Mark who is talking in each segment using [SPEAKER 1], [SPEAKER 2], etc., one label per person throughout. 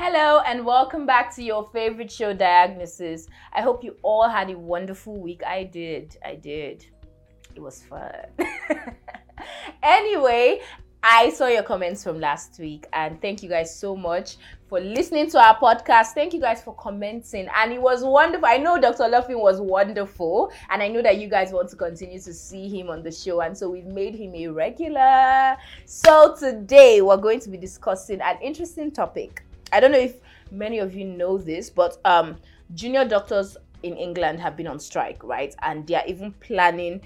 [SPEAKER 1] Hello and welcome back to your favorite show, Diagnosis. I hope you all had a wonderful week. I did. I did. It was fun. anyway, I saw your comments from last week and thank you guys so much for listening to our podcast. Thank you guys for commenting and it was wonderful. I know Dr. Luffin was wonderful and I know that you guys want to continue to see him on the show and so we've made him a regular. So today we're going to be discussing an interesting topic I don't know if many of you know this, but um, junior doctors in England have been on strike, right? And they are even planning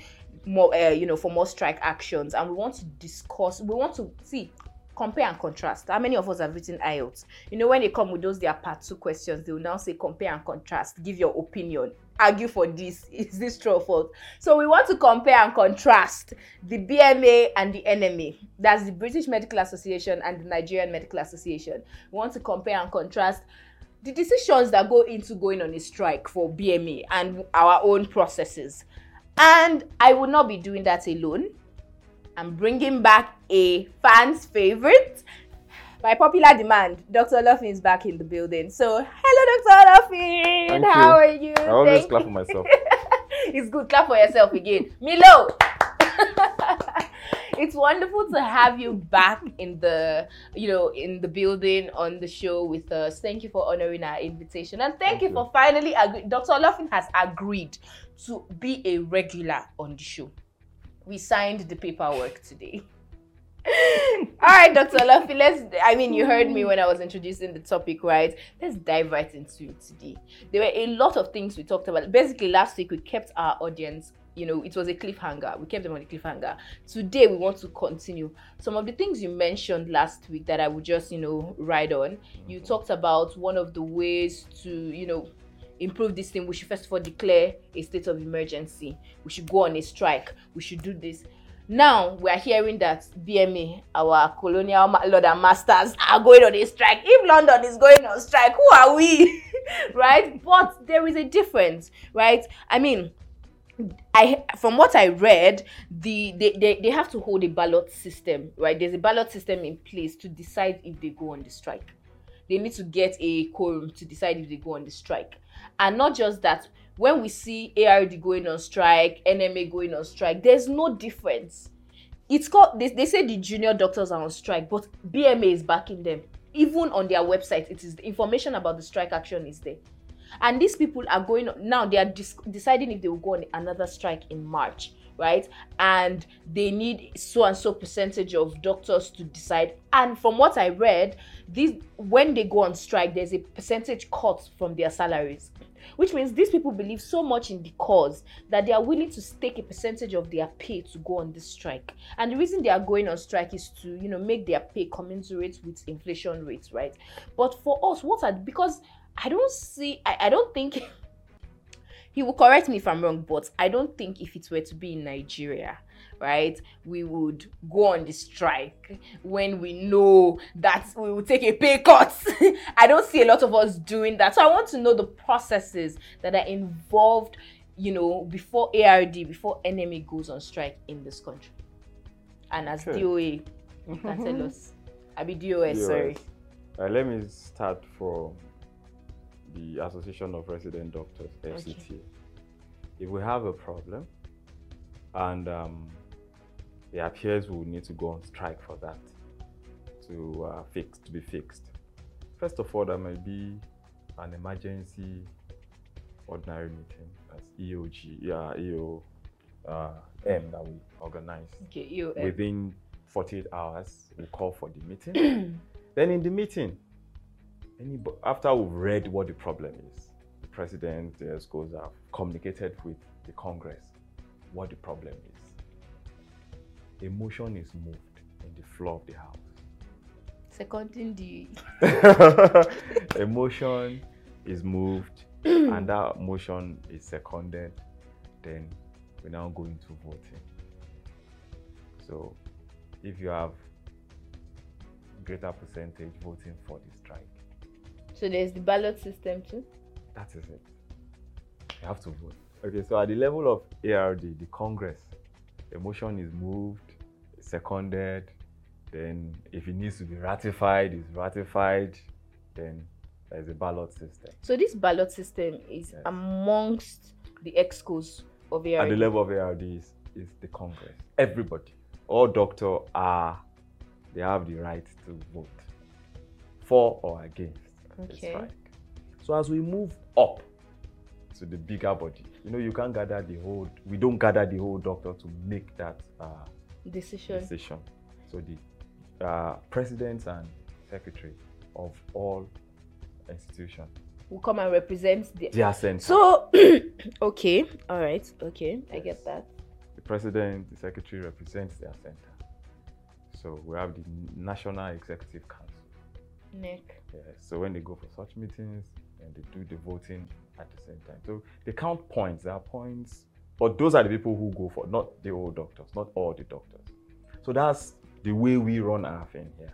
[SPEAKER 1] more, uh, you know, for more strike actions. And we want to discuss. We want to see compare and contrast. How many of us have written IELTS? You know, when they come with those their part two questions, they will now say compare and contrast, give your opinion, argue for this. Is this true or false? So we want to compare and contrast the BMA and the NMA. That's the British Medical Association and the Nigerian Medical Association. We want to compare and contrast the decisions that go into going on a strike for BMA and our own processes. And I will not be doing that alone. I'm bringing back a fan's favorite. By popular demand, Dr. Luffin is back in the building. So, hello, Dr. Luffin.
[SPEAKER 2] Thank
[SPEAKER 1] How
[SPEAKER 2] you.
[SPEAKER 1] are you?
[SPEAKER 2] I always
[SPEAKER 1] Thank
[SPEAKER 2] clap
[SPEAKER 1] you.
[SPEAKER 2] for myself.
[SPEAKER 1] it's good. Clap for yourself again. Milo. it's wonderful to have you back in the you know in the building on the show with us. Thank you for honoring our invitation and thank,
[SPEAKER 2] Thank
[SPEAKER 1] you,
[SPEAKER 2] you.
[SPEAKER 1] for finally agree- Dr. Luffin has agreed to be a regular on the show. We signed the paperwork today. All right, Dr. Luffy, let's. I mean, you heard me when I was introducing the topic, right? Let's dive right into it today. There were a lot of things we talked about. Basically, last week we kept our audience, you know, it was a cliffhanger. We kept them on a cliffhanger. Today we want to continue. Some of the things you mentioned last week that I would just, you know, ride on. You talked about one of the ways to, you know, improve this thing. We should first of all declare a state of emergency. We should go on a strike. We should do this. Now we are hearing that BMA, our colonial ma- lord and masters, are going on a strike. If London is going on strike, who are we? right? But there is a difference, right? I mean, I from what I read, the they, they, they have to hold a ballot system, right? There's a ballot system in place to decide if they go on the strike. They need to get a quorum to decide if they go on the strike. And not just that, when we see ARD going on strike, NMA going on strike, there's no difference. It's called they, they say the junior doctors are on strike, but BMA is backing them. Even on their website, it is information about the strike action is there. And these people are going now, they are deciding if they will go on another strike in March, right? And they need so and so percentage of doctors to decide. And from what I read, these when they go on strike, there's a percentage cut from their salaries which means these people believe so much in the cause that they are willing to stake a percentage of their pay to go on this strike and the reason they are going on strike is to you know make their pay commensurate with inflation rates right but for us what are because i don't see i, I don't think he will correct me if i'm wrong but i don't think if it were to be in nigeria right we would go on the strike when we know that we will take a pay cut. I don't see a lot of us doing that. So i want to know the processes that are involved you know before ard before nma goes on strike in this country. And as
[SPEAKER 2] Okay.
[SPEAKER 1] doa you can tell us. I be dos sorry.
[SPEAKER 2] Uh, let me start from the Association of Resident Doctors,
[SPEAKER 1] Okay.
[SPEAKER 2] If we have a problem and um, it appears we will need to go on strike for that to uh, fix to be fixed. First of all, there may be an emergency ordinary meeting as EOG, yeah, EO uh, M that we organize.
[SPEAKER 1] okay uh,
[SPEAKER 2] within 48 hours we call for the meeting then in the meeting any, after we've read what the problem is the president the schools have communicated with the congress what the problem is. A motion is moved in the floor of the house.
[SPEAKER 1] Seconding the
[SPEAKER 2] a motion is moved and that motion is seconded. Then we now go into voting. So if you have greater percentage voting for the strike
[SPEAKER 1] so there's the ballot system too
[SPEAKER 2] that is it you have to vote okay so at the level of ard the congress a motion is moved seconded then if it needs to be ratified it's ratified then there's a ballot system.
[SPEAKER 1] So this ballot system is
[SPEAKER 2] Yes.
[SPEAKER 1] amongst the excos of ARD.
[SPEAKER 2] At the level of ARD is, is the Congress. Everybody, all doctors are, they have the right to vote for or against
[SPEAKER 1] Okay.
[SPEAKER 2] So as we move up to the bigger body, you know, you can't gather the whole, we don't gather the whole doctor to make that uh,
[SPEAKER 1] Decision.
[SPEAKER 2] decision. So the uh, president and secretary of all institutions,
[SPEAKER 1] Will come and represent the.
[SPEAKER 2] their center.
[SPEAKER 1] So, okay, all right, okay, I get that.
[SPEAKER 2] the president, the secretary represents their center. So we have the National Executive Council. Yes. So when they go for such meetings, and they do the voting at the same time. So they count points. There are points, but those are the people who go for, not the old doctors, not all the doctors. So that's the way we run our thing here.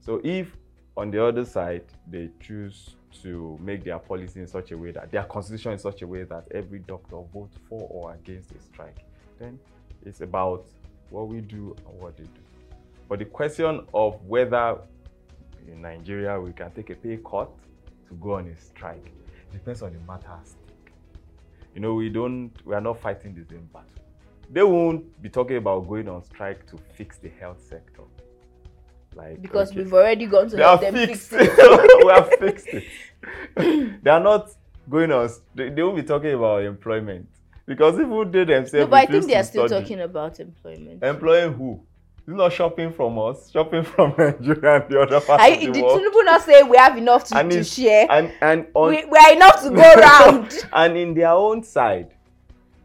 [SPEAKER 2] So if on the other side they choose to make their policy in such a way that their constitution in such a way that every doctor votes for or against a strike, then it's about what we do and what they do. But the question of whether in Nigeria we can take a pay cut to go on a strike depends on the matter at stake. You know, we don't, we are not fighting the same battle. They won't be talking about going on strike to fix the health sector. Like
[SPEAKER 1] Because
[SPEAKER 2] okay,
[SPEAKER 1] we've already gone to
[SPEAKER 2] they
[SPEAKER 1] help them
[SPEAKER 2] fixed
[SPEAKER 1] fix it.
[SPEAKER 2] it. we have fixed it. they are not going on. They, they won't be talking about employment because even they themselves.
[SPEAKER 1] No, but I think they are still
[SPEAKER 2] study.
[SPEAKER 1] talking about employment.
[SPEAKER 2] Employing who? It's not shopping from us. Shopping from Nigeria and the other parts
[SPEAKER 1] I,
[SPEAKER 2] of the
[SPEAKER 1] did
[SPEAKER 2] world.
[SPEAKER 1] Tinubu not say we have enough to,
[SPEAKER 2] And
[SPEAKER 1] to share?
[SPEAKER 2] And and on
[SPEAKER 1] we, we are enough to go round.
[SPEAKER 2] and in their own side,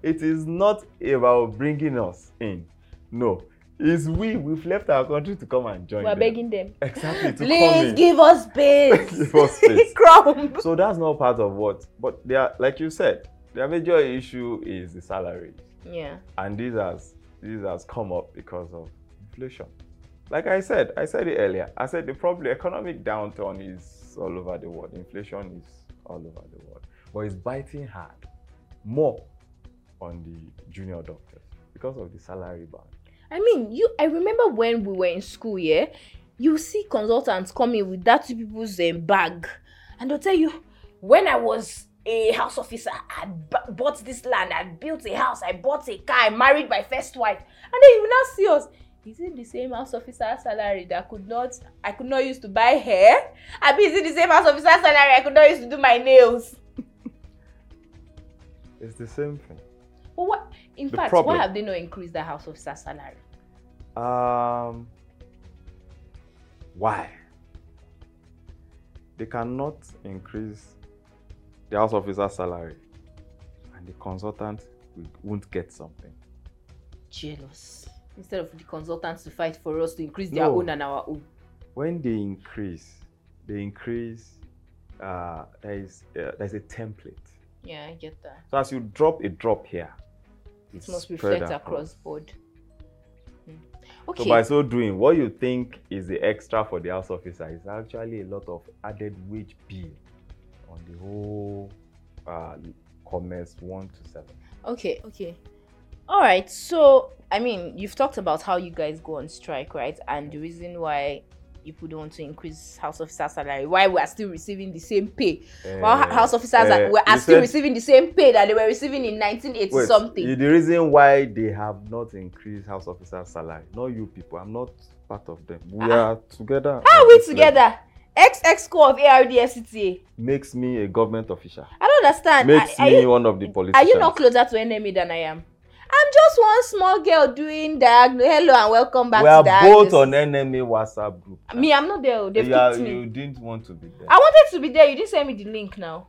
[SPEAKER 2] it is not about bringing us in. No, it's we. We've left our country to come and join.
[SPEAKER 1] we are
[SPEAKER 2] them.
[SPEAKER 1] begging them.
[SPEAKER 2] Exactly to come
[SPEAKER 1] Please
[SPEAKER 2] in.
[SPEAKER 1] give us space.
[SPEAKER 2] Give us space.
[SPEAKER 1] Crumb.
[SPEAKER 2] So that's not part of what. But they are, like you said, their major issue is the salary.
[SPEAKER 1] Yeah.
[SPEAKER 2] and this has this has come up because of inflation. Like I said, I said it earlier. I said the problem, economic downturn is all over the world. Inflation is all over the world, but it's biting hard, more on the junior doctors because of the salary band.
[SPEAKER 1] I mean, you. I remember when we were in school, yeah. You see consultants coming with that people's um, bag, and they'll tell you, when I was a house officer, I b- bought this land, I built a house, I bought a car, I married my first wife, and then you now see us. Is it the same house officer salary that could not I could not use to buy hair? I mean, is it the same house officer salary I could not use to do my nails?
[SPEAKER 2] It's the same thing.
[SPEAKER 1] But what? In
[SPEAKER 2] The
[SPEAKER 1] fact,
[SPEAKER 2] problem-
[SPEAKER 1] why have they not increased the house officer salary?
[SPEAKER 2] Um, why? They cannot increase the house officer salary, and the consultant won't get something.
[SPEAKER 1] jealous instead of the consultants to fight for us to increase their
[SPEAKER 2] No.
[SPEAKER 1] own and our own
[SPEAKER 2] When they increase, they increase. Uh, there is uh, there's a template.
[SPEAKER 1] yeah i get that
[SPEAKER 2] So as you drop a drop here,
[SPEAKER 1] it must reflect across board Hmm. okay
[SPEAKER 2] So by so doing, what you think is the extra for the house officer is actually a lot of added wage bill on the whole uh, CONMESS one to seven.
[SPEAKER 1] okay okay all right so i mean you've talked about how you guys go on strike right and the reason why people don't want to increase house officer salary why we are still receiving the same pay
[SPEAKER 2] Uh,
[SPEAKER 1] house officers are,
[SPEAKER 2] uh,
[SPEAKER 1] were, are still
[SPEAKER 2] said-
[SPEAKER 1] receiving the same pay that they were receiving in 1980
[SPEAKER 2] Wait,
[SPEAKER 1] something
[SPEAKER 2] The reason why they have not increased house officer salary, not you people. I'm not part of them. We
[SPEAKER 1] Ah.
[SPEAKER 2] are together.
[SPEAKER 1] how are we
[SPEAKER 2] this level.
[SPEAKER 1] together xx core of ardfcta
[SPEAKER 2] Makes me a government official.
[SPEAKER 1] i don't understand
[SPEAKER 2] Makes
[SPEAKER 1] are, are
[SPEAKER 2] me
[SPEAKER 1] you,
[SPEAKER 2] one of the politicians.
[SPEAKER 1] Are you not closer to NMA than I am? I'm just one small girl doing diagnosis. Hello and welcome back
[SPEAKER 2] we
[SPEAKER 1] to
[SPEAKER 2] are both on NMA WhatsApp group.
[SPEAKER 1] Me, I'm not there. oh, They've
[SPEAKER 2] you, are-
[SPEAKER 1] me.
[SPEAKER 2] you didn't want to be there.
[SPEAKER 1] I wanted to be there. You didn't send me the link now.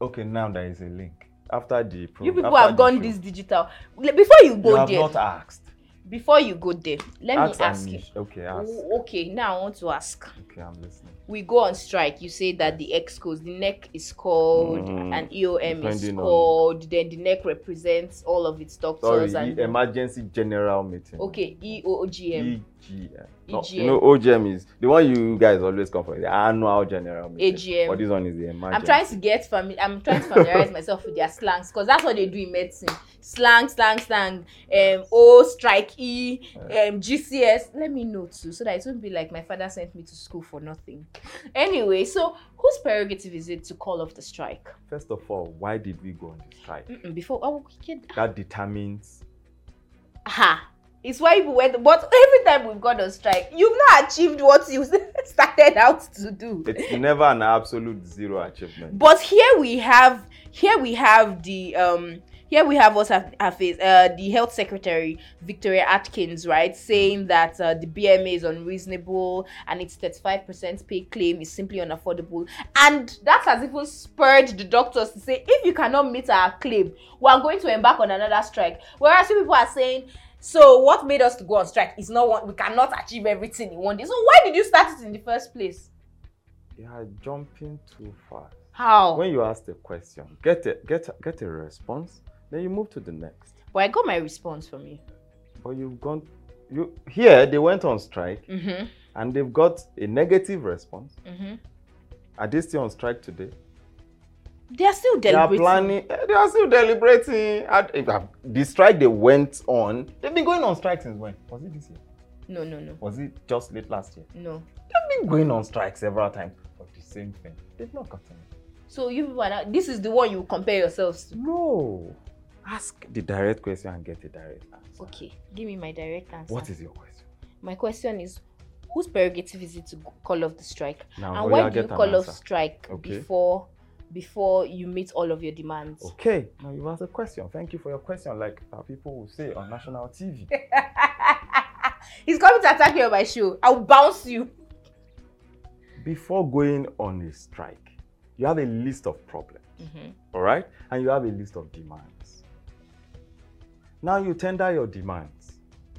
[SPEAKER 2] Okay, now there is a link. After the pro-
[SPEAKER 1] You people have gone this digital. Before you go
[SPEAKER 2] You have
[SPEAKER 1] there,
[SPEAKER 2] not asked.
[SPEAKER 1] before you go there, let
[SPEAKER 2] ask
[SPEAKER 1] me ask you.
[SPEAKER 2] Okay, ask.
[SPEAKER 1] Oh, Okay, now I want to ask.
[SPEAKER 2] Okay, I'm listening.
[SPEAKER 1] We go on strike. You say that the EXCOs, the NEC is called,
[SPEAKER 2] Mm,
[SPEAKER 1] and EOM is
[SPEAKER 2] depending on-
[SPEAKER 1] called. Then the NEC represents all of its doctors
[SPEAKER 2] the
[SPEAKER 1] and
[SPEAKER 2] emergency general meeting.
[SPEAKER 1] okay, EOGM.
[SPEAKER 2] EGM. No,
[SPEAKER 1] EGM.
[SPEAKER 2] you know, OGM is the one you guys always come for. The annual general meeting.
[SPEAKER 1] AGM.
[SPEAKER 2] But this one is the emergency.
[SPEAKER 1] I'm trying to get family. I'm trying to familiarize myself with their slangs because that's what they do in medicine. Slang, slang, slang. Um, O, strike E, um, GCS. Let me know too, so that it won't be like my father sent me to school for nothing. Anyway, so whose prerogative is it to call off the strike?
[SPEAKER 2] First of all, why did we go on the strike?
[SPEAKER 1] Mm-mm, before, oh, kid.
[SPEAKER 2] That determines.
[SPEAKER 1] Ha. It's why we went, but every time we've gone on strike, you've not achieved what you started out to do.
[SPEAKER 2] It's never an absolute zero achievement.
[SPEAKER 1] But here we have here we have the um here we have us have, is, uh, the health secretary Victoria Atkins right saying that uh, the BMA is unreasonable and its 35% pay claim is simply unaffordable. And that has even spurred the doctors to say if you cannot meet our claim we are going to embark on another strike. Whereas you people are saying so what made us to go on strike is not one we cannot achieve everything in one day. So why did you start it in the first place?
[SPEAKER 2] You are jumping too fast.
[SPEAKER 1] how?
[SPEAKER 2] When you ask the question, get a get a, get a response, then you move to the next.
[SPEAKER 1] well i got my response from you
[SPEAKER 2] But you've gone. You here they went on strike
[SPEAKER 1] mm-hmm.
[SPEAKER 2] and they've got a negative response.
[SPEAKER 1] Mm-hmm.
[SPEAKER 2] Are they still on strike today?
[SPEAKER 1] They are still deliberating.
[SPEAKER 2] They are planning. eh, They are still deliberating. At- uh, The strike they went on. They've been going on strike since when? Was it this year?
[SPEAKER 1] No, no, no,
[SPEAKER 2] Was it just late last year?
[SPEAKER 1] no.
[SPEAKER 2] They've been going on strike several times for the same thing. They've not gotten it.
[SPEAKER 1] So you people are not, this is the one you compare yourselves to.
[SPEAKER 2] No. Ask the direct question and get a direct answer.
[SPEAKER 1] Okay, give me my direct answer.
[SPEAKER 2] What is your question?
[SPEAKER 1] my question is whose prerogative is it to call off the strike?
[SPEAKER 2] Now,
[SPEAKER 1] and why do you
[SPEAKER 2] get an
[SPEAKER 1] call off strike
[SPEAKER 2] Okay.
[SPEAKER 1] before before you meet all of your demands?
[SPEAKER 2] Okay, now you asked a question. Thank you for your question. Like uh, people will say on national TV.
[SPEAKER 1] He's coming to attack me on my show. I'll bounce you.
[SPEAKER 2] Before going on a strike, you have a list of problems,
[SPEAKER 1] Mm-hmm.
[SPEAKER 2] all right? And you have a list of demands. Now you tender your demands.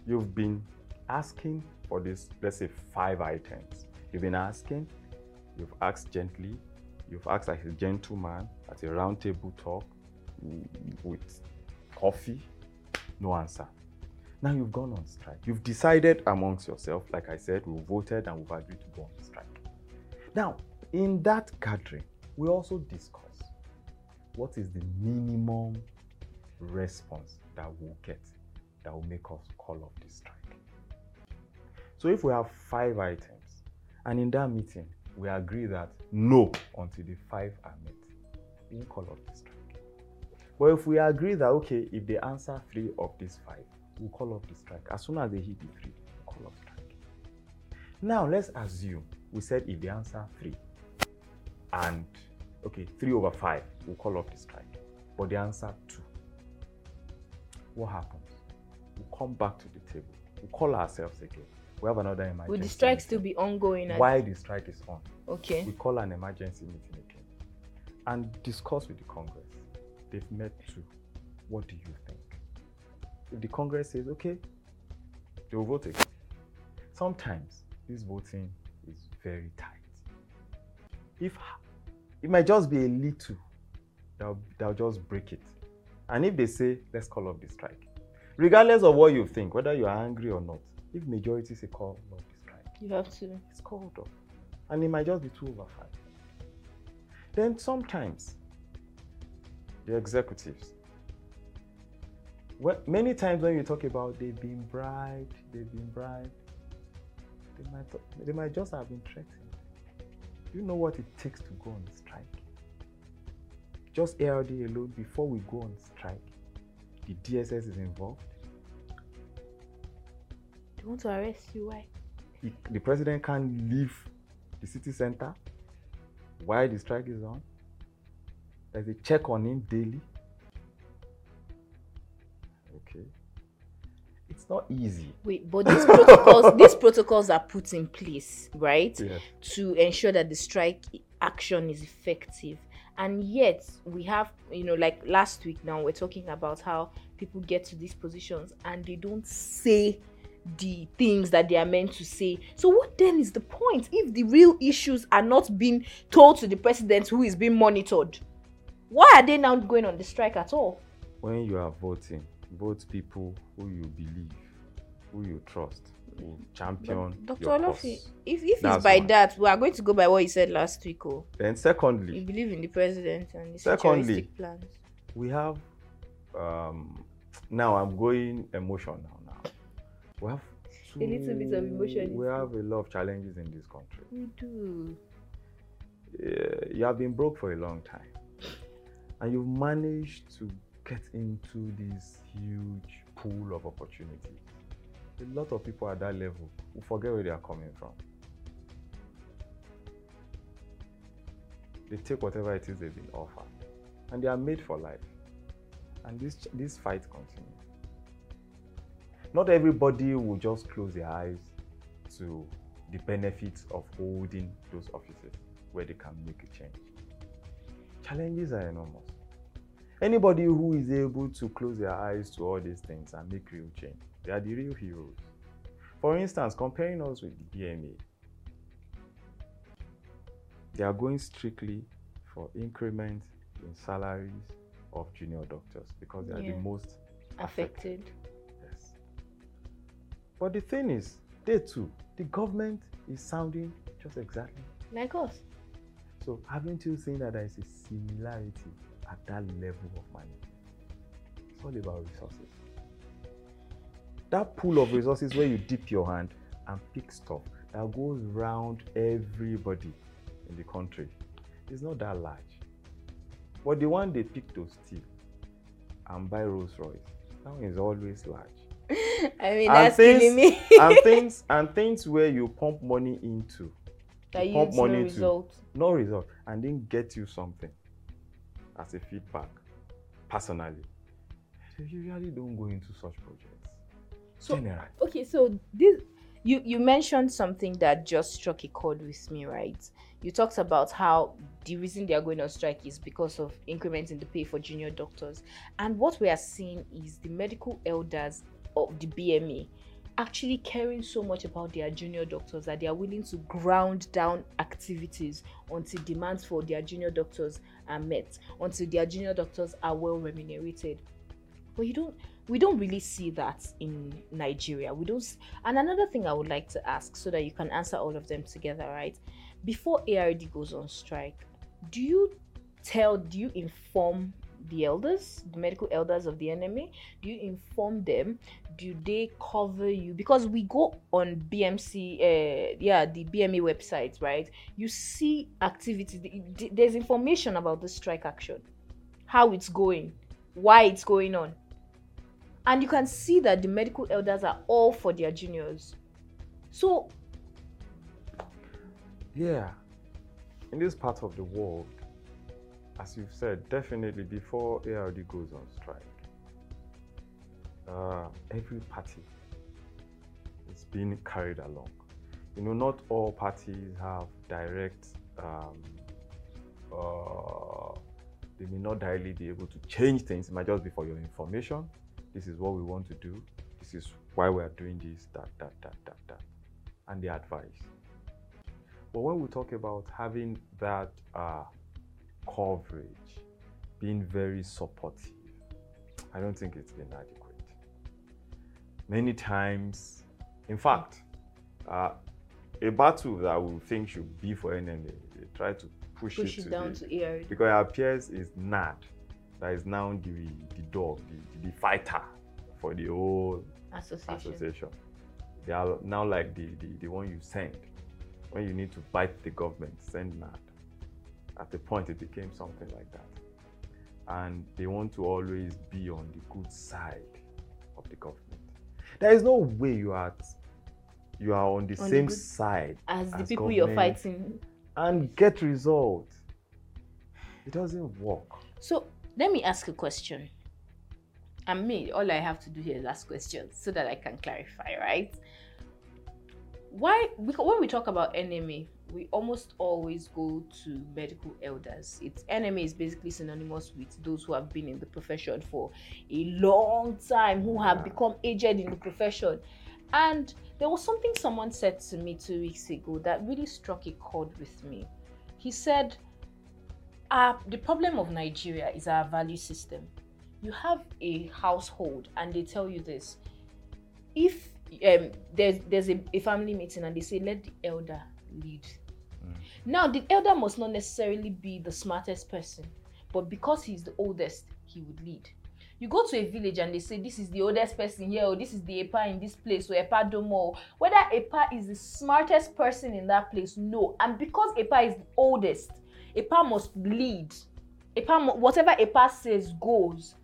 [SPEAKER 2] You've been asking for this, let's say, five items. You've been asking, you've asked gently, you've asked like a gentleman at a round table talk with coffee, no answer. Now you've gone on strike. You've decided amongst yourself, like I said, we voted and we've agreed to go on strike. Now, in that gathering, we also discuss what is the minimum response that we'll get that will make us call off the strike. So if we have five items, and in that meeting we agree that no until the five are met, we call off the strike. But if we agree that okay, if they answer three of these five, we'll call off the strike. As soon as they hit the three, we'll call off the strike. Now let's assume we said if they answer three and okay, three over five, we'll call off the strike. But they answer two. What happens? We'll come back to the table. We'll call ourselves again. We have another emergency.
[SPEAKER 1] Will the strike still
[SPEAKER 2] meeting.
[SPEAKER 1] be ongoing?
[SPEAKER 2] While the strike is on,
[SPEAKER 1] Okay.
[SPEAKER 2] we call an emergency meeting again and discuss with the Congress. They've met too. What do you think? If the Congress says okay, they will vote again. Sometimes this voting is very tight. If it might just be a little, they'll, they'll just break it. And if they say, let's call off the strike, regardless of what you think, whether you are angry or not, if majority say call off the strike,
[SPEAKER 1] You have to.
[SPEAKER 2] it's called off. And it might just be two over five. Then sometimes the executives, well, many times when you talk about they've been bribed, they've been bribed, they might, they might just have been threatened. Do you know what it takes to go on strike? Just ARD alone, before we go on strike, the DSS is involved.
[SPEAKER 1] They want to arrest you. Why?
[SPEAKER 2] he, the president can't leave the city center while the strike is on. There's a check on him daily. Okay. It's not easy.
[SPEAKER 1] Wait, but these protocols, these protocols are put in place, right?
[SPEAKER 2] Yes.
[SPEAKER 1] to ensure that the strike action is effective and yet we have you know like last week now we're talking about how people get to these positions and they don't say the things that they are meant to say. So what then is the point if the real issues are not being told to the president who is being monitored? Why are they now going on the strike at all?
[SPEAKER 2] When you are voting, vote people who you believe, who you trust. Champion
[SPEAKER 1] Dr.
[SPEAKER 2] Olofin,
[SPEAKER 1] if, if it's by
[SPEAKER 2] one.
[SPEAKER 1] that, we are going to go by what you said last week. Oh,
[SPEAKER 2] Then secondly, you
[SPEAKER 1] believe in the president and his
[SPEAKER 2] Secondly,
[SPEAKER 1] plans.
[SPEAKER 2] we have um, now I'm going emotional now. We have
[SPEAKER 1] A little bit of emotion
[SPEAKER 2] We have a lot of challenges in this country.
[SPEAKER 1] We do.
[SPEAKER 2] uh, you have been broke for a long time and you've managed to get into this huge pool of opportunities. A lot of people at that level will forget where they are coming from. They take whatever it is they've been offered and they are made for life. And this, this fight continues. Not everybody will just close their eyes to the benefits of holding those offices where they can make a change. Challenges are enormous. Anybody who is able to close their eyes to all these things and make real change, they are the real heroes. For instance, comparing us with the BMA, they are going strictly for increments in salaries of junior doctors because they are
[SPEAKER 1] Yeah.
[SPEAKER 2] the most
[SPEAKER 1] Affected.
[SPEAKER 2] Yes. But the thing is, they too, the government is sounding just exactly.
[SPEAKER 1] Like us.
[SPEAKER 2] So haven't you seen that there is a similarity at that level of management? It's all about resources. That pool of resources where you dip your hand and pick stuff that goes round everybody in the country is not that large. But the one they pick to steal and buy Rolls Royce, that one is always large.
[SPEAKER 1] I mean,
[SPEAKER 2] And
[SPEAKER 1] that's
[SPEAKER 2] things-
[SPEAKER 1] killing me.
[SPEAKER 2] and things and things where you pump money into
[SPEAKER 1] that
[SPEAKER 2] you pump
[SPEAKER 1] no
[SPEAKER 2] money to
[SPEAKER 1] result.
[SPEAKER 2] no result and then get you something as a feedback personally you usually don't go into such projects
[SPEAKER 1] So-
[SPEAKER 2] generally
[SPEAKER 1] Okay, so this you you mentioned something that just struck a chord with me, right? You talked about how the reason they are going on strike is because of increments in the pay for junior doctors, and what we are seeing is the medical elders of the BMA actually caring so much about their junior doctors that they are willing to ground down activities until demands for their junior doctors are met, until their junior doctors are well remunerated. But you don't we don't really see that in Nigeria. We don't and another thing I would like to ask so that you can answer all of them together, right? Before ARD goes on strike, do you tell do you inform the elders, the medical elders of the NMA? Do you inform them? Do they cover you? Because we go on BMC, uh, yeah, the BMA website, right? You see activities. th- There's information about the strike action, how it's going, why it's going on, and you can see that the medical elders are all for their juniors. So
[SPEAKER 2] yeah. In this part of the world as you've said definitely before ard goes on strike uh, every party is being carried along. You know not all parties have direct um, uh, they may not directly be able to change things. It might just be for your information this is what we want to do this is why we are doing this that that that that that and the advice but when we talk about having that uh, coverage being very supportive i don't think it's been adequate many times in fact uh, a battle that we think should be for NMA they try to push,
[SPEAKER 1] push
[SPEAKER 2] it,
[SPEAKER 1] it
[SPEAKER 2] to
[SPEAKER 1] down
[SPEAKER 2] the,
[SPEAKER 1] to ARD.
[SPEAKER 2] because it appears is NARD that is now the, the dog, the, the fighter for the whole
[SPEAKER 1] Association.
[SPEAKER 2] association. They are now like the, the, the one you send when you need to bite the government, send NARD. At the point, it became something like that. And they want to always be on the good side of the government. There is no way you are you are on the
[SPEAKER 1] On the
[SPEAKER 2] same
[SPEAKER 1] good-
[SPEAKER 2] side
[SPEAKER 1] As the people you're fighting.
[SPEAKER 2] and get results. It doesn't work.
[SPEAKER 1] So let me ask a question. And me, all I have to do here is ask questions so that I can clarify, right? Why, because when we talk about NMA, we almost always go to medical elders. It's NMA is basically synonymous with those who have been in the profession for a long time, who have become aged in the profession. And there was something someone said to me two weeks ago that really struck a chord with me. He said, our, the problem of Nigeria is our value system. You have a household and they tell you this. If um there's there's a, a family meeting and they say let the elder lead
[SPEAKER 2] Mm.
[SPEAKER 1] now the elder must not necessarily be the smartest person but because he's the oldest he would lead you go to a village and they say this is the oldest person here or this is the epa in this place or epa domo whether epa is the smartest person in that place no and because epa is the oldest epa must lead epa whatever epa says goes.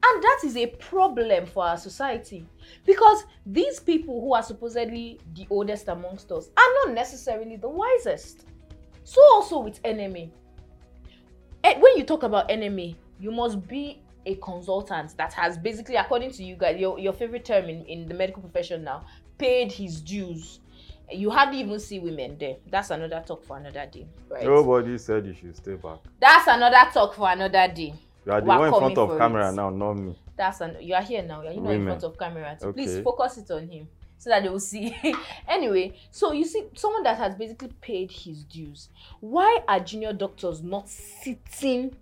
[SPEAKER 1] And that is a problem for our society. Because these people who are supposedly the oldest amongst us are not necessarily the wisest. So also with NMA Eh, when you talk about NMA you must be a consultant that has basically according to you guys your, your favorite term in, in the medical profession now paid his dues you hardly even see women there. That's another talk for another day right?
[SPEAKER 2] Nobody said you should stay back.
[SPEAKER 1] that's another talk for another day.
[SPEAKER 2] You are the
[SPEAKER 1] We're
[SPEAKER 2] one in front of camera
[SPEAKER 1] it.
[SPEAKER 2] now, not me.
[SPEAKER 1] that's an you are here now. You're not in front of camera. So please focus it on him so that they will see. Anyway so you see someone that has basically paid his dues why are junior doctors not sitting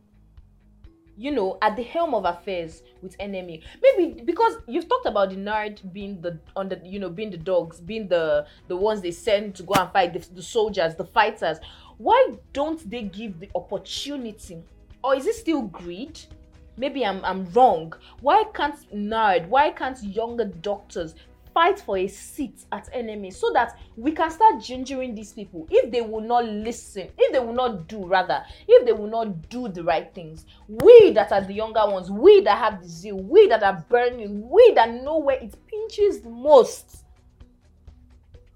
[SPEAKER 1] you know at the helm of affairs with NMA maybe because you've talked about the NARD being the on the you know being the dogs being the the ones they send to go and fight the, the soldiers the fighters. Why don't they give the opportunity? Or is it still greed? Maybe i'm i'm wrong. Why can't nerd why can't younger doctors fight for a seat at NMA so that we can start gingering these people. If they will not listen if they will not do rather if they will not do the right things we that are the younger ones we that have the zeal we that are burning we that know where it pinches the most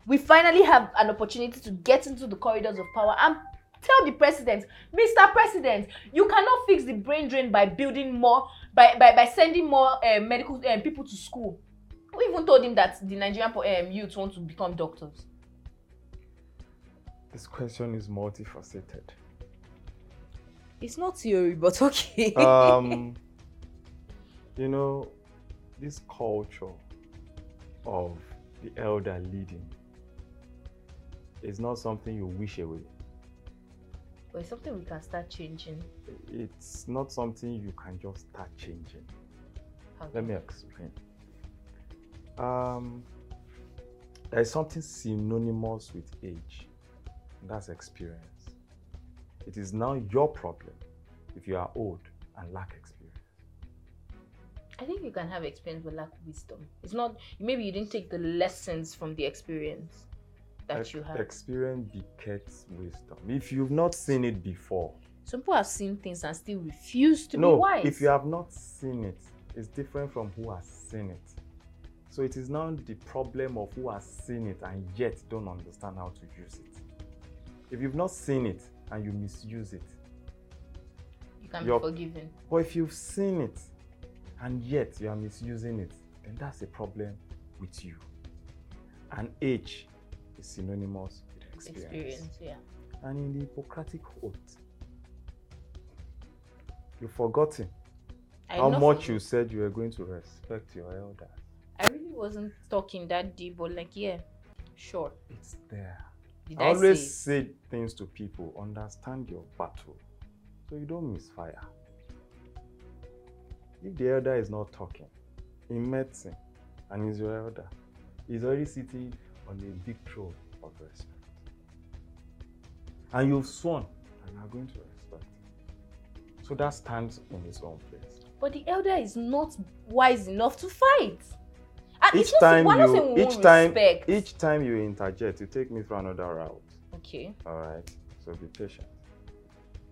[SPEAKER 1] we finally have an opportunity to get into the corridors of power and tell the president mr president you cannot fix the brain drain by building more by by, by sending more uh, medical uh, people to school who even told him that the nigerian po- um, youth want to become doctors
[SPEAKER 2] This question is multifaceted.
[SPEAKER 1] it's not theory but okay
[SPEAKER 2] um, you know, this culture of the elder leading is not something you wish away.
[SPEAKER 1] but it's something we can start changing
[SPEAKER 2] It's not something you can just start changing.
[SPEAKER 1] How
[SPEAKER 2] Let me explain. Um, there is something synonymous with age, and that's experience. It is now your problem if you are old and lack experience.
[SPEAKER 1] I think you can have experience but lack wisdom. It's not maybe you didn't take the lessons from the experience that
[SPEAKER 2] Ex-
[SPEAKER 1] you have.
[SPEAKER 2] Experience begets wisdom. If you've not seen it before,
[SPEAKER 1] Some people have seen things and still refuse to
[SPEAKER 2] no,
[SPEAKER 1] be wise.
[SPEAKER 2] if you have not seen it, it's different from who has seen it. So it is now the problem of who has seen it and yet don't understand how to use it. If you've not seen it and you misuse it,
[SPEAKER 1] you can be forgiven.
[SPEAKER 2] but if you've seen it and yet you are misusing it, then that's a problem with you. And age is synonymous with experience.
[SPEAKER 1] Experience, yeah.
[SPEAKER 2] And in the Hippocratic Oath, you've forgotten
[SPEAKER 1] I
[SPEAKER 2] how much you said you were going to respect your elders.
[SPEAKER 1] Wasn't talking that deep, but like yeah, sure.
[SPEAKER 2] It's there.
[SPEAKER 1] Did
[SPEAKER 2] I
[SPEAKER 1] I,
[SPEAKER 2] always
[SPEAKER 1] say?
[SPEAKER 2] say things to people understand your battle so you don't misfire. If the elder is not talking in medicine and he's your elder, he's already sitting on a big throne of respect. And you've sworn and are going to respect. So that stands in its own place.
[SPEAKER 1] But the elder is not wise enough to fight.
[SPEAKER 2] Each time
[SPEAKER 1] we're not saying
[SPEAKER 2] you each time
[SPEAKER 1] respect.
[SPEAKER 2] each time you interject, you take me through another route.
[SPEAKER 1] Okay.
[SPEAKER 2] Alright. So be patient.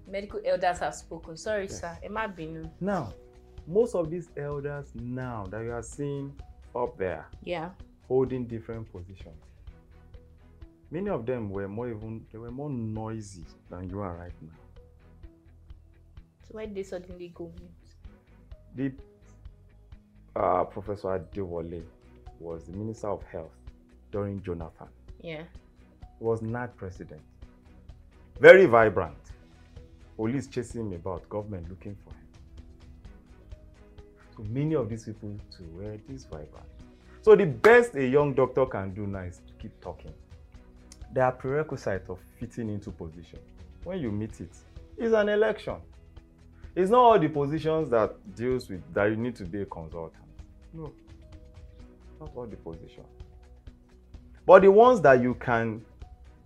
[SPEAKER 1] Medical elders have spoken. Sorry,
[SPEAKER 2] Yes.
[SPEAKER 1] sir. It might be new.
[SPEAKER 2] Now, most of these elders now that you are seeing up there
[SPEAKER 1] Yeah.
[SPEAKER 2] holding different positions, many of them were more even they were more noisy than you are right now.
[SPEAKER 1] So why did they suddenly go mute?
[SPEAKER 2] The uh, Professor Adewale was the Minister of Health during Jonathan.
[SPEAKER 1] Yeah.
[SPEAKER 2] Was not president. Very vibrant. Police chasing him about, government looking for him. So many of these people too were this vibrant. So the best a young doctor can do now is to keep talking. There are prerequisites of fitting into position. When you meet it, it's an election. It's not all the positions that deals with that you need to be a consultant. No. That's all the position. But the ones that you can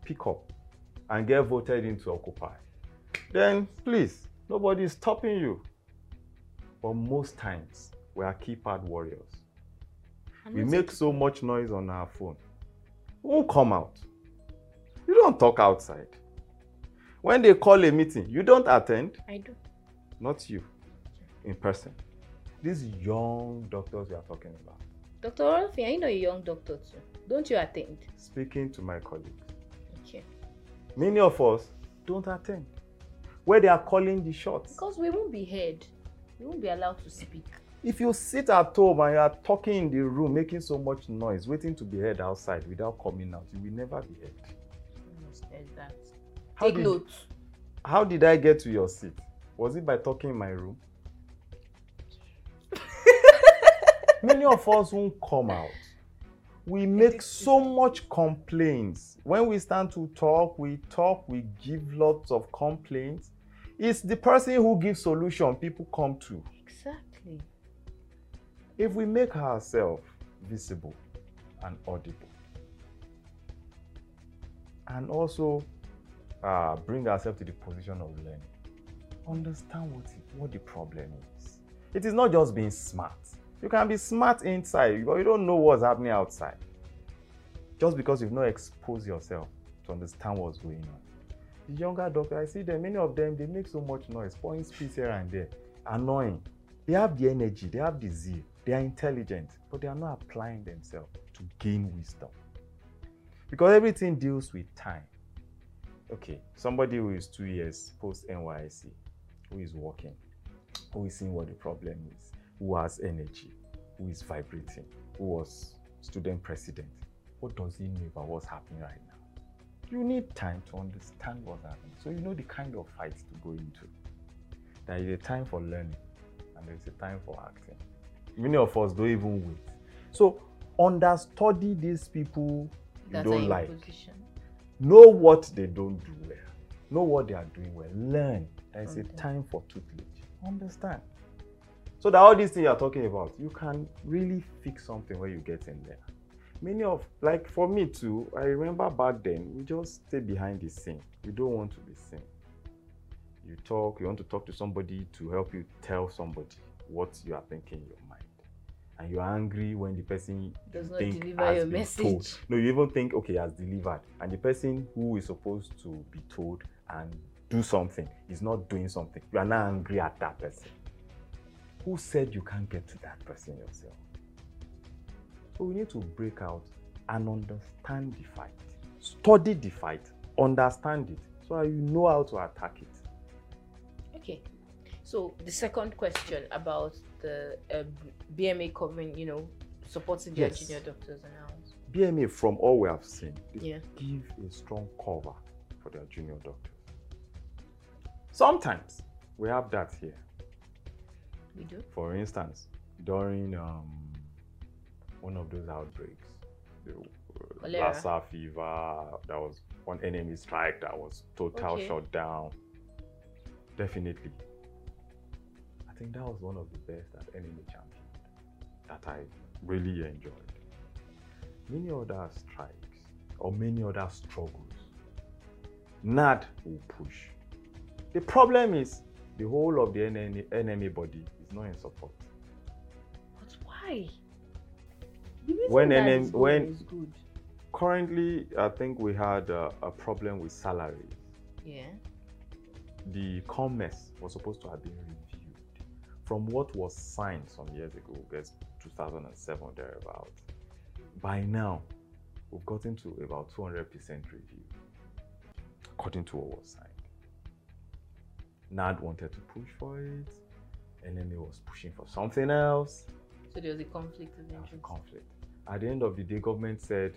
[SPEAKER 2] pick up and get voted into occupy, then please, nobody is stopping you. But most times, we are keypad warriors.
[SPEAKER 1] I'm
[SPEAKER 2] We make so much noise on our phone. We won't come out. You don't talk outside. When they call a meeting, you don't attend.
[SPEAKER 1] I do.
[SPEAKER 2] Not you, in person. These young doctors we are talking about.
[SPEAKER 1] Dr. Olofin, I know a young doctor too. Don't you attend?
[SPEAKER 2] Speaking to my colleagues.
[SPEAKER 1] Okay.
[SPEAKER 2] Many of us don't attend. Where they are calling the shots.
[SPEAKER 1] Because we won't be heard. We won't be allowed to speak.
[SPEAKER 2] If you sit at home and you are talking in the room, making so much noise, waiting to be heard outside without coming out, you will never be heard.
[SPEAKER 1] That.
[SPEAKER 2] How
[SPEAKER 1] Take
[SPEAKER 2] did-
[SPEAKER 1] note.
[SPEAKER 2] How did I get to your seat? Was it by talking in my room? Many of us won't come out. We make so much complaints. When we stand to talk, we talk, we give lots of complaints. It's the person who gives solution people come to.
[SPEAKER 1] Exactly.
[SPEAKER 2] If we make ourselves visible and audible, and also uh, bring ourselves to the position of learning, understand what, it, what the problem is. It is not just being smart. You can be smart inside, but you don't know what's happening outside. Just because you've not exposed yourself to understand what's going on. The younger doctor, I see them, many of them, they make so much noise, pouring spit here and there, annoying. They have the energy, they have the zeal, they are intelligent, but they are not applying themselves to gain wisdom. Because everything deals with time. Okay, somebody who is two years post NYC, who is working, who is seeing what the problem is, who has energy, who is vibrating, who was student president. What does he know about what's happening right now? You need time to understand what's happening. So you know the kind of fights to go into. There is a time for learning and there's a time for acting. Many of us don't even wait. So understudy these people you
[SPEAKER 1] That are
[SPEAKER 2] don't like.
[SPEAKER 1] position.
[SPEAKER 2] Know what they don't do well. Know what they are doing well. Learn. There is a time for tutelage. Understand. So that all these things you're talking about, you can really fix something when you get in there. Many of like for me too, I remember back then we just stay behind the scene. We don't want to be seen. You talk, you want to talk to somebody to help you tell somebody what you are thinking in your mind. And you're angry when the person
[SPEAKER 1] Does not deliver your message.
[SPEAKER 2] told. No, you even think, okay, has delivered. And the person who is supposed to be told and do something is not doing something. You are now angry at that person. Who said you can't get to that person yourself? So we need to break out and understand the fight. Study the fight, understand it, so that you know how to attack it.
[SPEAKER 1] Okay. So the second question about the uh, BMA covering, you know, supporting their
[SPEAKER 2] Yes.
[SPEAKER 1] junior doctors and ours.
[SPEAKER 2] BMA, from all we have seen,
[SPEAKER 1] Yeah.
[SPEAKER 2] give a strong cover for their junior doctors. Sometimes we have that here.
[SPEAKER 1] We do.
[SPEAKER 2] For instance, during um, one of those outbreaks, the uh. Lassa fever, there was one NMA strike that was total
[SPEAKER 1] Okay.
[SPEAKER 2] shutdown. Definitely. I think that was one of the best that NMA championed that I really enjoyed. Many other strikes or many other struggles, NARD will push. The problem is the whole of the NMA, NMA body not in support.
[SPEAKER 1] But why? The reason
[SPEAKER 2] When
[SPEAKER 1] that
[SPEAKER 2] NM
[SPEAKER 1] is good
[SPEAKER 2] when-
[SPEAKER 1] is good.
[SPEAKER 2] Currently, I think we had uh, a problem with salaries.
[SPEAKER 1] Yeah.
[SPEAKER 2] The CONMESS was supposed to have been reviewed from what was signed some years ago, I guess 2007 or thereabout. By now, we've gotten to about 200% review, according to what was signed. NARD wanted to push for it, NMA was pushing for something else.
[SPEAKER 1] So there was a conflict of
[SPEAKER 2] There was a conflict. At the end of the day, government said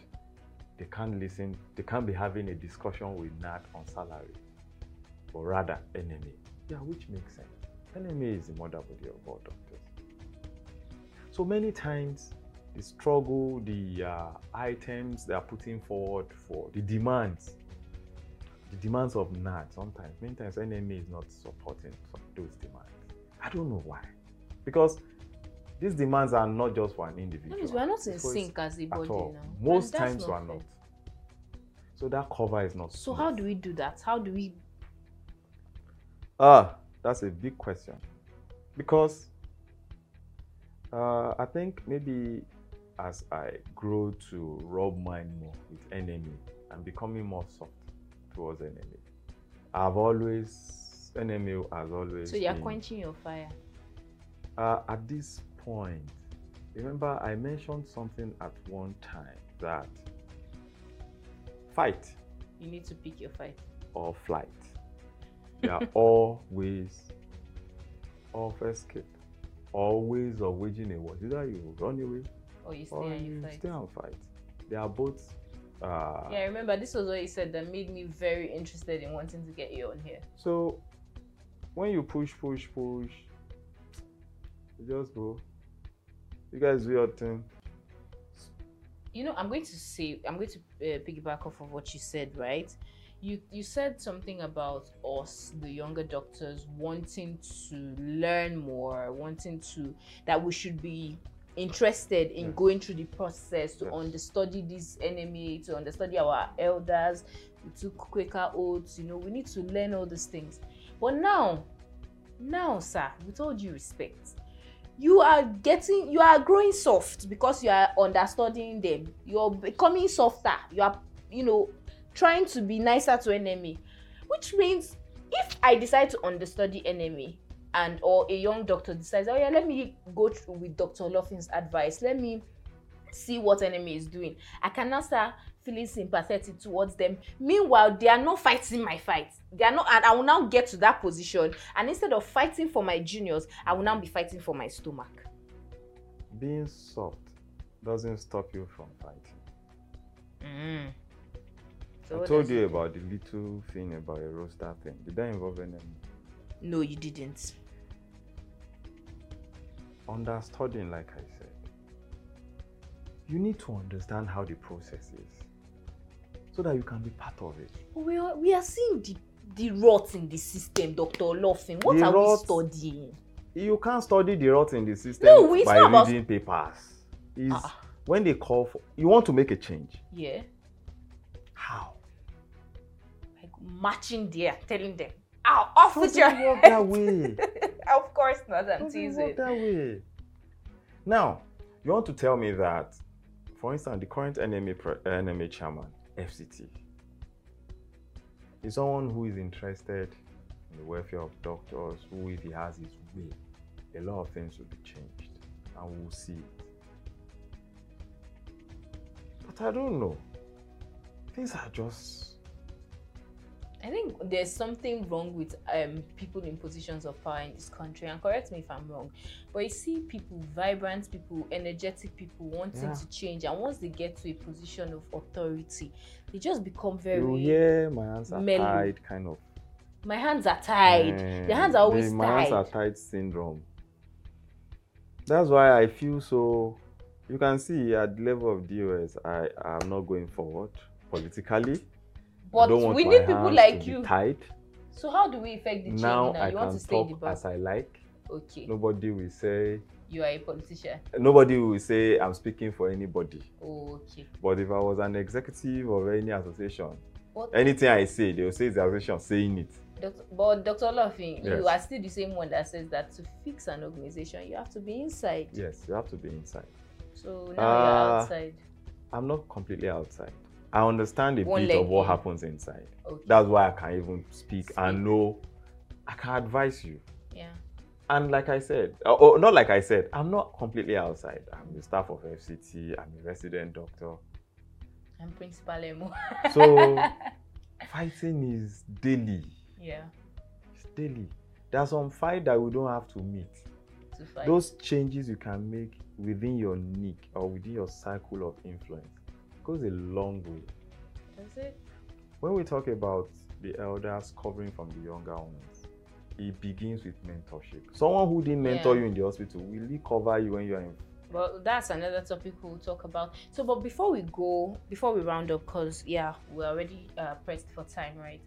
[SPEAKER 2] they can't listen, they can't be having a discussion with NARD on salary, but rather NMA. Yeah, which makes sense. NMA is the mother body of all doctors. So many times, the struggle, the uh, items they are putting forward for the demands, the demands of NARD, sometimes, many times NMA is not supporting those demands. I don't know why. Because these demands are not just for an individual.
[SPEAKER 1] That means we are not in sync as a body now.
[SPEAKER 2] Most times we are not. So that cover is not.
[SPEAKER 1] So
[SPEAKER 2] smooth.
[SPEAKER 1] how do we do that? How do we?
[SPEAKER 2] Ah, that's a big question. Because uh, I think maybe as I grow to rub mine more with NMA, I'm becoming more soft towards NMA. I've always NMA has always.
[SPEAKER 1] So you're
[SPEAKER 2] been-
[SPEAKER 1] quenching your fire.
[SPEAKER 2] Uh, at this point, remember I mentioned something at one time that fight
[SPEAKER 1] You need to pick your fight.
[SPEAKER 2] or flight. They are always of escape, all ways of waging a war. Either you run away
[SPEAKER 1] Or you stay
[SPEAKER 2] or
[SPEAKER 1] and you
[SPEAKER 2] you
[SPEAKER 1] fight.
[SPEAKER 2] stay and fight. They are both. Uh,
[SPEAKER 1] Yeah, I remember this was what you said that made me very interested in wanting to get you on here.
[SPEAKER 2] So when you push, push, push, you just go. You guys do your thing.
[SPEAKER 1] You know, I'm going to say, I'm going to uh, piggyback off of what you said, right? You you said something about us, the younger doctors, wanting to learn more, wanting to that we should be interested in
[SPEAKER 2] Yes.
[SPEAKER 1] going through the process to
[SPEAKER 2] Yes.
[SPEAKER 1] understudy this NMA, to understudy our elders. to took Quaker oaths, you know, we need to learn all these things. But now, now, sir, with all due respect, you are getting you are growing soft because you are understudying them. You're becoming softer. You are you know trying to be nicer to NMA which means if i decide to understudy NMA and or a young doctor decides oh yeah let me go through with dr Olofin's advice. Let me see what NMA is doing. I can now start feeling sympathetic towards them meanwhile they are not fighting my fight they are not and i will now get to that position and instead of fighting for my juniors i will now be fighting for my stomach
[SPEAKER 2] Being soft doesn't stop you from fighting.
[SPEAKER 1] mm. So
[SPEAKER 2] I told you
[SPEAKER 1] it-
[SPEAKER 2] about the little thing about a roaster thing. Did that involve NMA?
[SPEAKER 1] no you didn't
[SPEAKER 2] understanding like I said, you need to understand how the process is so that you can be part of it.
[SPEAKER 1] But we are we are seeing the the rot in the system dr Olofin. what
[SPEAKER 2] The
[SPEAKER 1] are
[SPEAKER 2] rot-
[SPEAKER 1] we studying
[SPEAKER 2] You can't study the rot in the system
[SPEAKER 1] No, it's
[SPEAKER 2] by
[SPEAKER 1] about-
[SPEAKER 2] reading papers. Is
[SPEAKER 1] Ah.
[SPEAKER 2] when they call for you want to make a change.
[SPEAKER 1] yeah
[SPEAKER 2] How?
[SPEAKER 1] like marching there telling them ow off with your head
[SPEAKER 2] that way.
[SPEAKER 1] of course not i'm teasing
[SPEAKER 2] that way. Now, you want to tell me that, for instance, the current NMA, pre- NMA chairman, FCT, is someone who is interested in the welfare of doctors, who, if he has his way, a lot of things will be changed, and we'll see it. But I don't know. Things are just.
[SPEAKER 1] I think there's something wrong with um, people in positions of power in this country, and correct me if I'm wrong. But you see people, vibrant people, energetic people, wanting
[SPEAKER 2] Yeah.
[SPEAKER 1] to change, and once they get to a position of authority, they just become very.
[SPEAKER 2] You hear my hands are
[SPEAKER 1] mellow.
[SPEAKER 2] tied, kind of.
[SPEAKER 1] My hands are tied. Their hands are always
[SPEAKER 2] the, my hands are
[SPEAKER 1] tied.
[SPEAKER 2] tied syndrome. That's why I feel so. You can see at the level of DOS, I am not going forward politically.
[SPEAKER 1] But we need people like you.
[SPEAKER 2] Tied.
[SPEAKER 1] So how do we affect the change
[SPEAKER 2] Now
[SPEAKER 1] now?
[SPEAKER 2] I
[SPEAKER 1] You want to stay in the
[SPEAKER 2] as I like.
[SPEAKER 1] Okay,
[SPEAKER 2] Nobody will say.
[SPEAKER 1] you are a politician.
[SPEAKER 2] Nobody will say I'm speaking for anybody.
[SPEAKER 1] Okay.
[SPEAKER 2] But if I was an executive of any association,
[SPEAKER 1] But,
[SPEAKER 2] anything I say, they will say it's the association saying it.
[SPEAKER 1] Doctor, but Dr. Olofin, you are still the same one that says that to fix an organization, you have to be inside.
[SPEAKER 2] Yes, you have to be inside.
[SPEAKER 1] So now
[SPEAKER 2] Uh,
[SPEAKER 1] you're outside.
[SPEAKER 2] I'm not completely outside. I understand a bit of what happens inside.
[SPEAKER 1] Okay.
[SPEAKER 2] That's why I can even speak,
[SPEAKER 1] Speak.
[SPEAKER 2] and know I can advise you.
[SPEAKER 1] yeah.
[SPEAKER 2] And like I said, oh, oh, not like I said, I'm not completely outside. I'm the staff of FCT. I'm a resident doctor.
[SPEAKER 1] I'm Principal MO.
[SPEAKER 2] So fighting is daily.
[SPEAKER 1] yeah.
[SPEAKER 2] It's daily. There's some fight that we don't have to meet.
[SPEAKER 1] To fight.
[SPEAKER 2] Those changes you can make within your niche or within your circle of influence goes a long way.
[SPEAKER 1] That's it.
[SPEAKER 2] When we talk about the elders covering from the younger ones, it begins with mentorship. Someone who didn't mentor
[SPEAKER 1] Yeah.
[SPEAKER 2] you in the hospital will he cover you when you're in
[SPEAKER 1] Well, that's another topic we'll talk about. So, but before we go, before we round up, because yeah, we're already uh, pressed for time, right?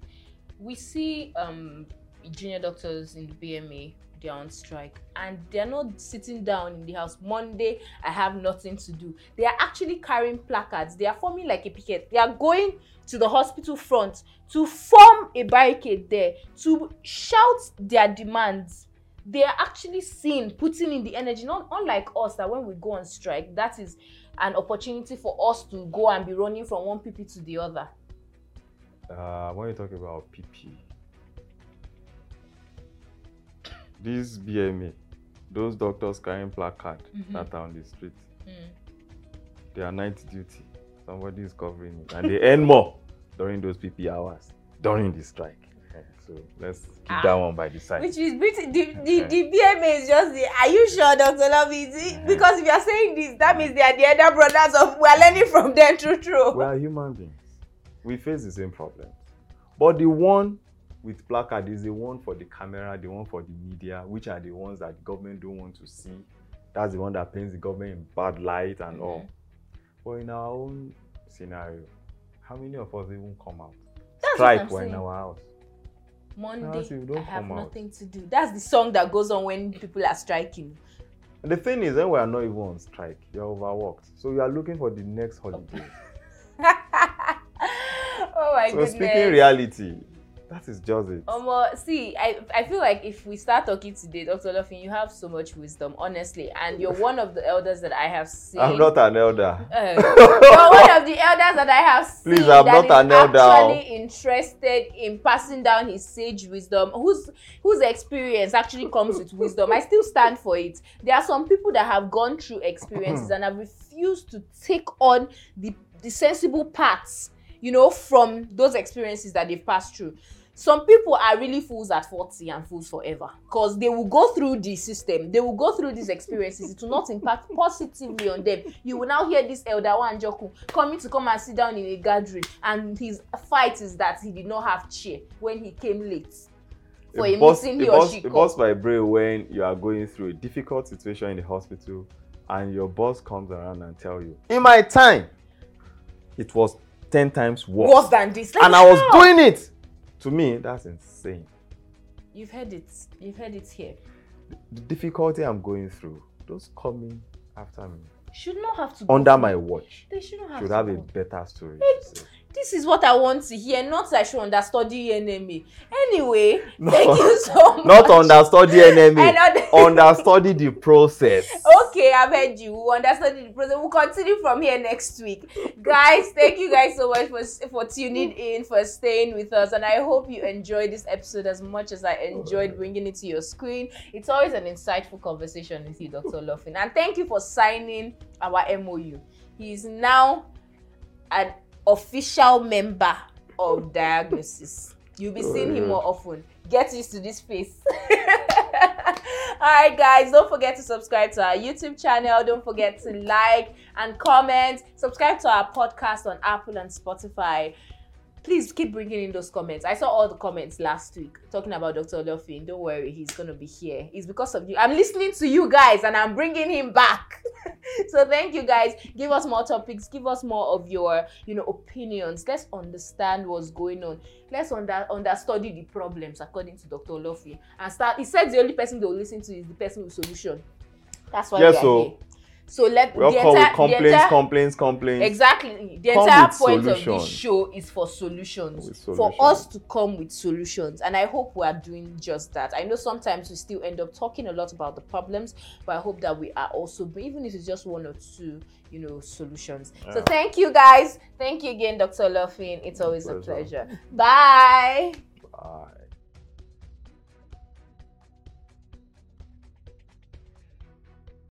[SPEAKER 1] We see um, junior doctors in the BMA they're on strike and they're not sitting down in the house. Monday i have nothing to do. They are actually carrying placards. They are forming like a picket. They are going to the hospital front to form a barricade there to shout their demands. They are actually seen putting in the energy not unlike us that when we go on strike that is an opportunity for us to go and be running from one pp to the other.
[SPEAKER 2] Uh, when you talk about PP, this BMA, those doctors carrying placard
[SPEAKER 1] Mhm.
[SPEAKER 2] that are on the street,
[SPEAKER 1] Mm.
[SPEAKER 2] they are night duty. Somebody is covering it, and they earn more during those PP hours during the strike. So let's keep
[SPEAKER 1] Ah.
[SPEAKER 2] that one by the side.
[SPEAKER 1] which is pretty the the the BMA is just the are you sure Dr. Love because if you are saying this that means they are the elder brothers of we are learning from them true true.
[SPEAKER 2] we are human beings. We face the same problem, But the one with placard is the one for the camera, the one for the media, which are the ones that the government don't want to see. That's the one that paints the government in bad light and all. Mm-hmm. But in our own scenario, how many of us even come out?
[SPEAKER 1] That's
[SPEAKER 2] Strike when our house.
[SPEAKER 1] Monday
[SPEAKER 2] As if don't
[SPEAKER 1] I have
[SPEAKER 2] out.
[SPEAKER 1] nothing to do. That's the song that goes on when people are striking.
[SPEAKER 2] And the thing is, when we are not even on strike, you're overworked. So you are looking for the next holiday.
[SPEAKER 1] oh my goodness.
[SPEAKER 2] so speaking reality, that is just it.
[SPEAKER 1] Omo, see, I, I feel like if we start talking today, Dr. Olofin, you have so much wisdom, honestly, and you're one of the elders that I have seen.
[SPEAKER 2] I'm not an elder.
[SPEAKER 1] Uh, you're one of the elders that I have seen
[SPEAKER 2] Please, I'm
[SPEAKER 1] that
[SPEAKER 2] not an elder.
[SPEAKER 1] actually interested in passing down his sage wisdom, whose whose experience actually comes with wisdom. I still stand for it. There are some people that have gone through experiences and have refused to take on the the sensible parts, you know, from those experiences that they've passed through. Some people are really fools at 40 and fools forever because they will go through the system, they will go through these experiences. It will not impact positively on them. You will now hear this elder one Joku coming to come and sit down in a gathering, and his fight is that he did not have chair when he came late for a
[SPEAKER 2] It burst-
[SPEAKER 1] meeting he or
[SPEAKER 2] burst-
[SPEAKER 1] she
[SPEAKER 2] It bursts my brain when you are going through a difficult situation in the hospital and your boss comes around and tell you, in my time, it was 10 times worse.
[SPEAKER 1] Worse than this. Like,
[SPEAKER 2] and I was
[SPEAKER 1] how?
[SPEAKER 2] doing it. To me, that's insane.
[SPEAKER 1] You've heard it. You've heard it here.
[SPEAKER 2] The difficulty I'm going through, those coming after me,
[SPEAKER 1] Should not have to.
[SPEAKER 2] under my watch,
[SPEAKER 1] They shouldn't have
[SPEAKER 2] should have a better story. to say.
[SPEAKER 1] This is what I want to hear. Not that I should understudy NMA. Anyway,
[SPEAKER 2] No,
[SPEAKER 1] thank you so much.
[SPEAKER 2] Not understudy
[SPEAKER 1] other-
[SPEAKER 2] understudy the process.
[SPEAKER 1] okay, I've heard you. We understand the process. We'll continue from here next week. Guys, thank you guys so much for for tuning in, for staying with us. And I hope you enjoyed this episode as much as I enjoyed bringing it to your screen. It's always an insightful conversation with you, Dr. Olofin. And thank you for signing our MOU. He is now an official member of Diagnosis. You'll be oh, seeing him more often. Get used to this face. All right, guys, don't forget to subscribe to our YouTube channel. Don't forget to like and comment. Subscribe to our podcast on Apple and Spotify. Please keep bringing in those comments. I saw all the comments last week talking about Dr. Olofin. Don't worry, he's going to be here. It's because of you. I'm listening to you guys and I'm bringing him back. so thank you guys. Give us more topics. Give us more of your, you know, opinions. Let's understand what's going on. Let's under understudy the problems according to Dr. Olofin. And start. He said the only person they will listen to is the person with solution. That's why are
[SPEAKER 2] so
[SPEAKER 1] here. So let
[SPEAKER 2] We all
[SPEAKER 1] the entire,
[SPEAKER 2] complaints,
[SPEAKER 1] the entire,
[SPEAKER 2] complaints, complaints.
[SPEAKER 1] Exactly. The
[SPEAKER 2] Come
[SPEAKER 1] entire point of this show is for solutions. For us to come with solutions. And I hope we are doing just that. I know sometimes we still end up talking a lot about the problems, but I hope that we are also, even if it's just one or two, you know, solutions. So thank you guys. Thank you again, Dr. Olofin. It's always a
[SPEAKER 2] Pleasure.
[SPEAKER 1] pleasure. Bye.
[SPEAKER 2] Bye.